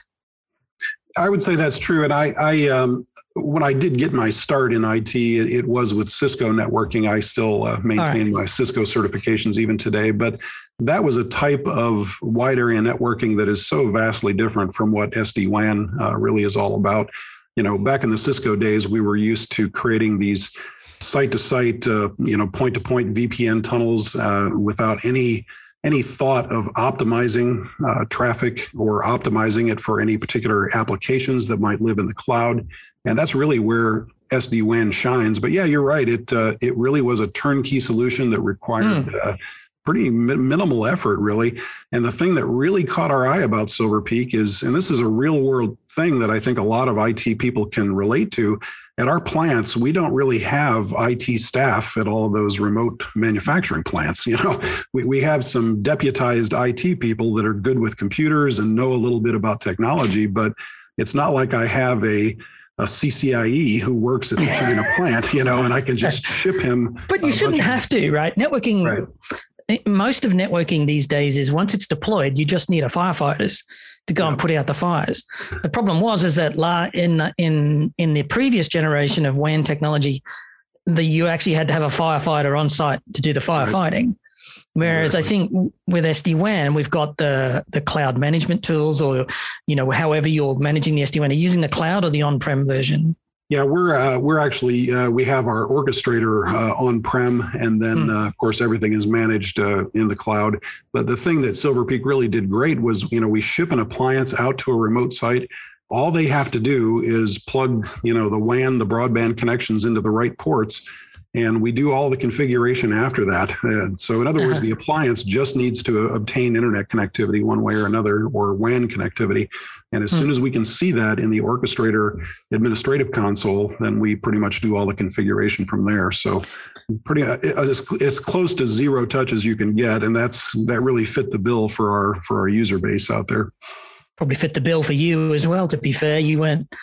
I would say that's true. And I, I um, when I did get my start in IT, it, it was with Cisco networking. I still uh, maintain right. my Cisco certifications even today, but that was a type of wide area networking that is so vastly different from what SD WAN uh, really is all about. You know, back in the Cisco days, we were used to creating these site to site, you know, point to point VPN tunnels uh, without any any thought of optimizing uh, traffic or optimizing it for any particular applications that might live in the cloud. And that's really where SD WAN shines. But yeah, you're right. It uh, it really was a turnkey solution that required mm. uh, pretty mi- minimal effort, really. And the thing that really caught our eye about Silver Peak is, and this is a real world thing that I think a lot of IT people can relate to. At our plants, we don't really have IT staff at all of those remote manufacturing plants. You know, (laughs) we, we have some deputized IT people that are good with computers and know a little bit about technology, but it's not like I have a a CCIE who works at the (laughs) China plant, you know, and I can just (laughs) ship him. But you shouldn't have to, right? Networking right eh, most of networking these days is once it's deployed, you just need a firefighters to go and put out the fires. The problem was is that in in in the previous generation of WAN technology, the you actually had to have a firefighter on site to do the firefighting. Whereas exactly. I think with SD WAN, we've got the the cloud management tools, or you know, however you're managing the SD WAN, are using the cloud or the on prem version. Yeah, we're uh, we're actually uh, we have our orchestrator uh, on prem, and then mm. of course everything is managed uh, in the cloud. But the thing that Silver Peak really did great was, you know, we ship an appliance out to a remote site. All they have to do is plug, you know, the WAN, the broadband connections into the right ports, and we do all the configuration after that. And so, in other uh-huh. words, the appliance just needs to obtain internet connectivity one way or another, or WAN connectivity. And as hmm. soon as we can see that in the orchestrator administrative console, then we pretty much do all the configuration from there. So, pretty uh, as, as close to zero touch as you can get, and that's that really fit the bill for our for our user base out there. Probably fit the bill for you as well. To be fair, you went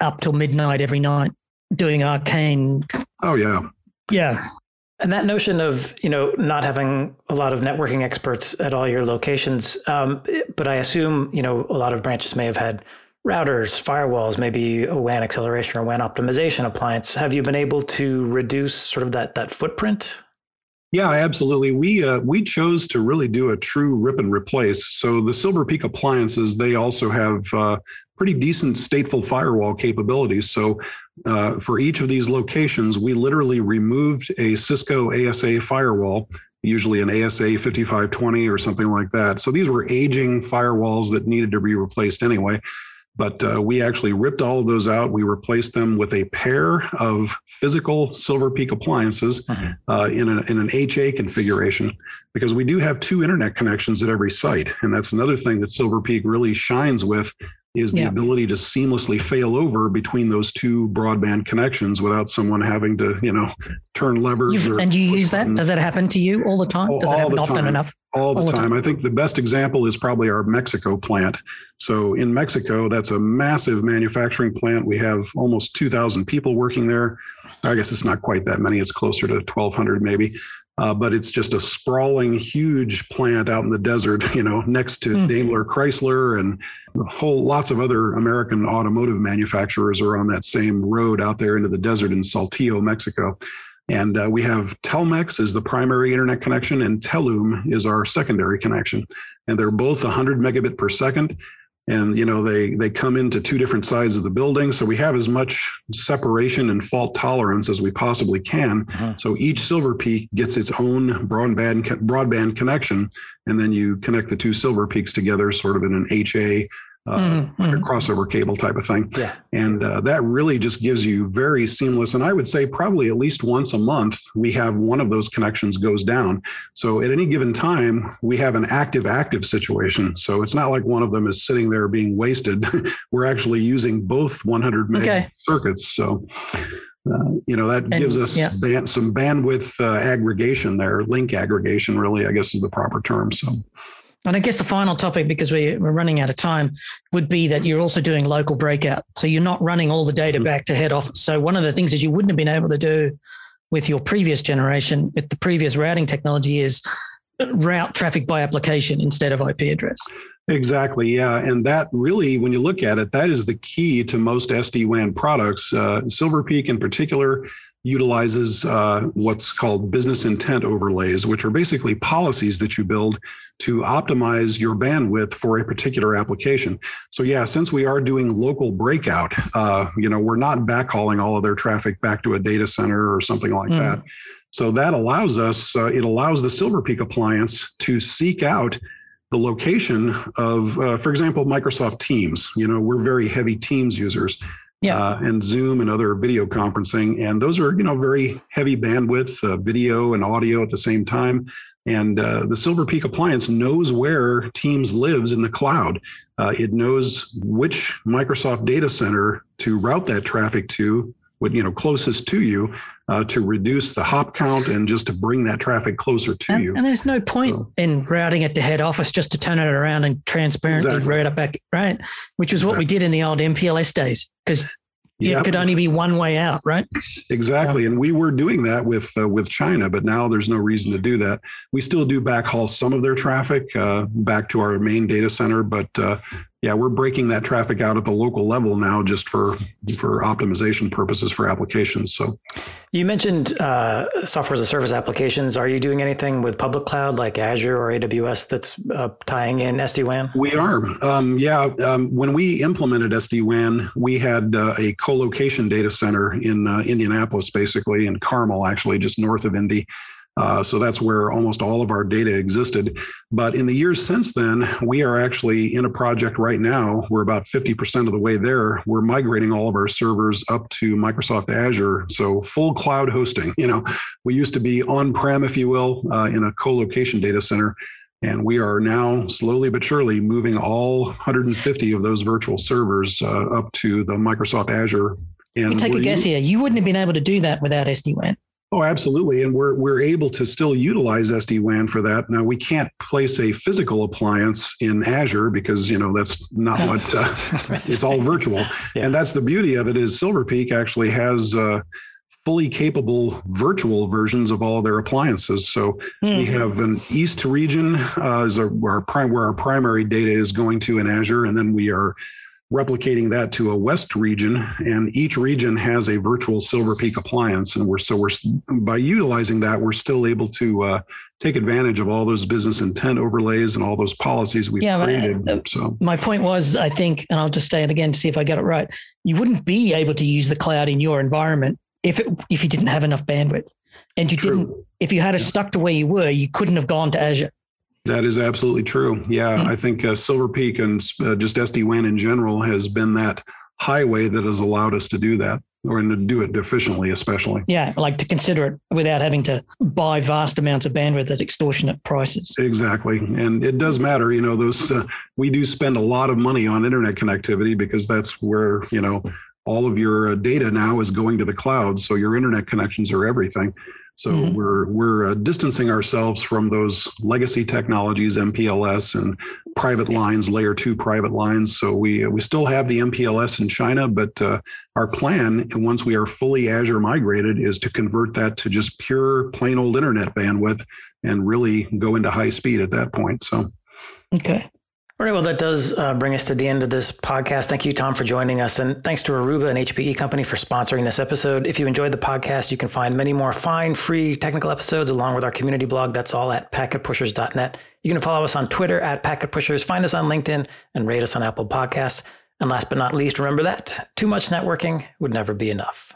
up till midnight every night doing arcane. Oh yeah, yeah. And that notion of you know not having a lot of networking experts at all your locations, um, but I assume you know a lot of branches may have had routers, firewalls, maybe a WAN acceleration or WAN optimization appliance. Have you been able to reduce sort of that that footprint? Yeah, absolutely. We uh, we chose to really do a true rip and replace. So the Silver Peak appliances, they also have uh, pretty decent stateful firewall capabilities. So uh, for each of these locations, we literally removed a Cisco ASA firewall, usually an ASA 5520 or something like that. So these were aging firewalls that needed to be replaced anyway. But uh, we actually ripped all of those out. We replaced them with a pair of physical Silver Peak appliances mm-hmm. uh, in, a, in an HA configuration because we do have two internet connections at every site. And that's another thing that Silver Peak really shines with is the yeah. ability to seamlessly fail over between those two broadband connections without someone having to, you know, turn levers. Or, and do you use that? Does that happen to you all the time? Does it happen often time. enough? All the, all the time. time. I think the best example is probably our Mexico plant. So in Mexico, that's a massive manufacturing plant. We have almost 2,000 people working there. I guess it's not quite that many. It's closer to 1,200 maybe. Uh, but it's just a sprawling, huge plant out in the desert, (laughs) you know, next to mm. Daimler Chrysler and whole lots of other American automotive manufacturers are on that same road out there into the desert in Saltillo, Mexico. And uh, we have Telmex as the primary internet connection, and Telum is our secondary connection. And they're both 100 megabit per second and you know they they come into two different sides of the building. So we have as much separation and fault tolerance as we possibly can. Mm-hmm. so each silver peak gets its own broadband broadband connection. And then you connect the two silver peaks together sort of in an ha uh, mm-hmm. like a mm-hmm. crossover cable type of thing. Yeah. And uh, that really just gives you very seamless. And I would say probably at least once a month, we have one of those connections goes down. So at any given time, we have an active active situation. So it's not like one of them is sitting there being wasted. (laughs) We're actually using both 100 meg okay. circuits. So. Uh, you know that and, gives us yeah. band, some bandwidth uh, aggregation there link aggregation really i guess is the proper term so and I guess the final topic, because we, we're running out of time, would be that you're also doing local breakout. So you're not running all the data mm-hmm. back to head office. So one of the things that you wouldn't have been able to do with your previous generation, with the previous routing technology, is route traffic by application instead of IP address. Exactly. Yeah. And that really, when you look at it, that is the key to most SD WAN products. Uh, Silver Peak in particular utilizes uh, what's called business intent overlays, which are basically policies that you build to optimize your bandwidth for a particular application. So yeah, since we are doing local breakout, uh, you know, we're not backhauling all of their traffic back to a data center or something like mm. that. So that allows us, uh, it allows the Silver Peak appliance to seek out the location of, uh, for example, Microsoft Teams. You know, we're very heavy Teams users. Yeah. Uh, and Zoom and other video conferencing. And those are, you know, very heavy bandwidth, uh, video and audio at the same time. And uh, the Silver Peak appliance knows where Teams lives in the cloud. Uh, it knows which Microsoft data center to route that traffic to what you know closest to you uh, to reduce the hop count and just to bring that traffic closer to and, you. And there's no point so, in routing it to head office just to turn it around and transparently exactly. route it back, right? Which is exactly. what we did in the old MPLS days because. It could only be one way out, right? Exactly, so. and we were doing that with uh, with China, but now there's no reason to do that. We still do backhaul some of their traffic uh, back to our main data center, but uh, yeah, we're breaking that traffic out at the local level now, just for for optimization purposes for applications. So, you mentioned uh, software as a service applications. Are you doing anything with public cloud like Azure or AWS that's uh, tying in SD WAN? We are. Um, yeah, um, when we implemented SD WAN, we had uh, a co-location data center in uh, Indianapolis, basically in Carmel, actually just north of Indy. Uh, so that's where almost all of our data existed. But in the years since then, we are actually in a project right now. We're about 50% of the way there. We're migrating all of our servers up to Microsoft Azure. So full cloud hosting. You know, we used to be on prem, if you will, uh, in a co location data center. And we are now slowly but surely moving all 150 of those virtual servers uh, up to the Microsoft Azure. And we take a guess here. You wouldn't have been able to do that without SD WAN. Oh, absolutely. And we're we're able to still utilize SD-WAN for that. Now we can't place a physical appliance in Azure because you know that's not what uh, (laughs) it's all virtual. Yeah. And that's the beauty of it is Silver Peak actually has uh, fully capable virtual versions of all of their appliances. So mm-hmm. we have an East region uh, is our, our prime where our primary data is going to in Azure, and then we are replicating that to a west region and each region has a virtual silver peak appliance and we're so we're by utilizing that we're still able to uh, take advantage of all those business intent overlays and all those policies we've yeah, created uh, so my point was i think and i'll just say it again to see if i get it right you wouldn't be able to use the cloud in your environment if it if you didn't have enough bandwidth and you True. didn't if you had a yeah. stuck to where you were you couldn't have gone to azure that is absolutely true. Yeah, mm-hmm. I think uh, Silver Peak and uh, just SD WAN in general has been that highway that has allowed us to do that or to do it efficiently, especially. Yeah, like to consider it without having to buy vast amounts of bandwidth at extortionate prices. Exactly, and it does matter. You know, those uh, we do spend a lot of money on internet connectivity because that's where you know all of your uh, data now is going to the cloud. So your internet connections are everything. So mm-hmm. we're we're uh, distancing ourselves from those legacy technologies, MPLS and private lines, layer two private lines. So we uh, we still have the MPLS in China, but uh, our plan once we are fully Azure migrated is to convert that to just pure plain old internet bandwidth and really go into high speed at that point. So. Okay. All right. Well, that does uh, bring us to the end of this podcast. Thank you, Tom, for joining us. And thanks to Aruba and HPE Company for sponsoring this episode. If you enjoyed the podcast, you can find many more fine, free technical episodes along with our community blog. That's all at packetpushers.net. You can follow us on Twitter at packetpushers, find us on LinkedIn, and rate us on Apple Podcasts. And last but not least, remember that too much networking would never be enough.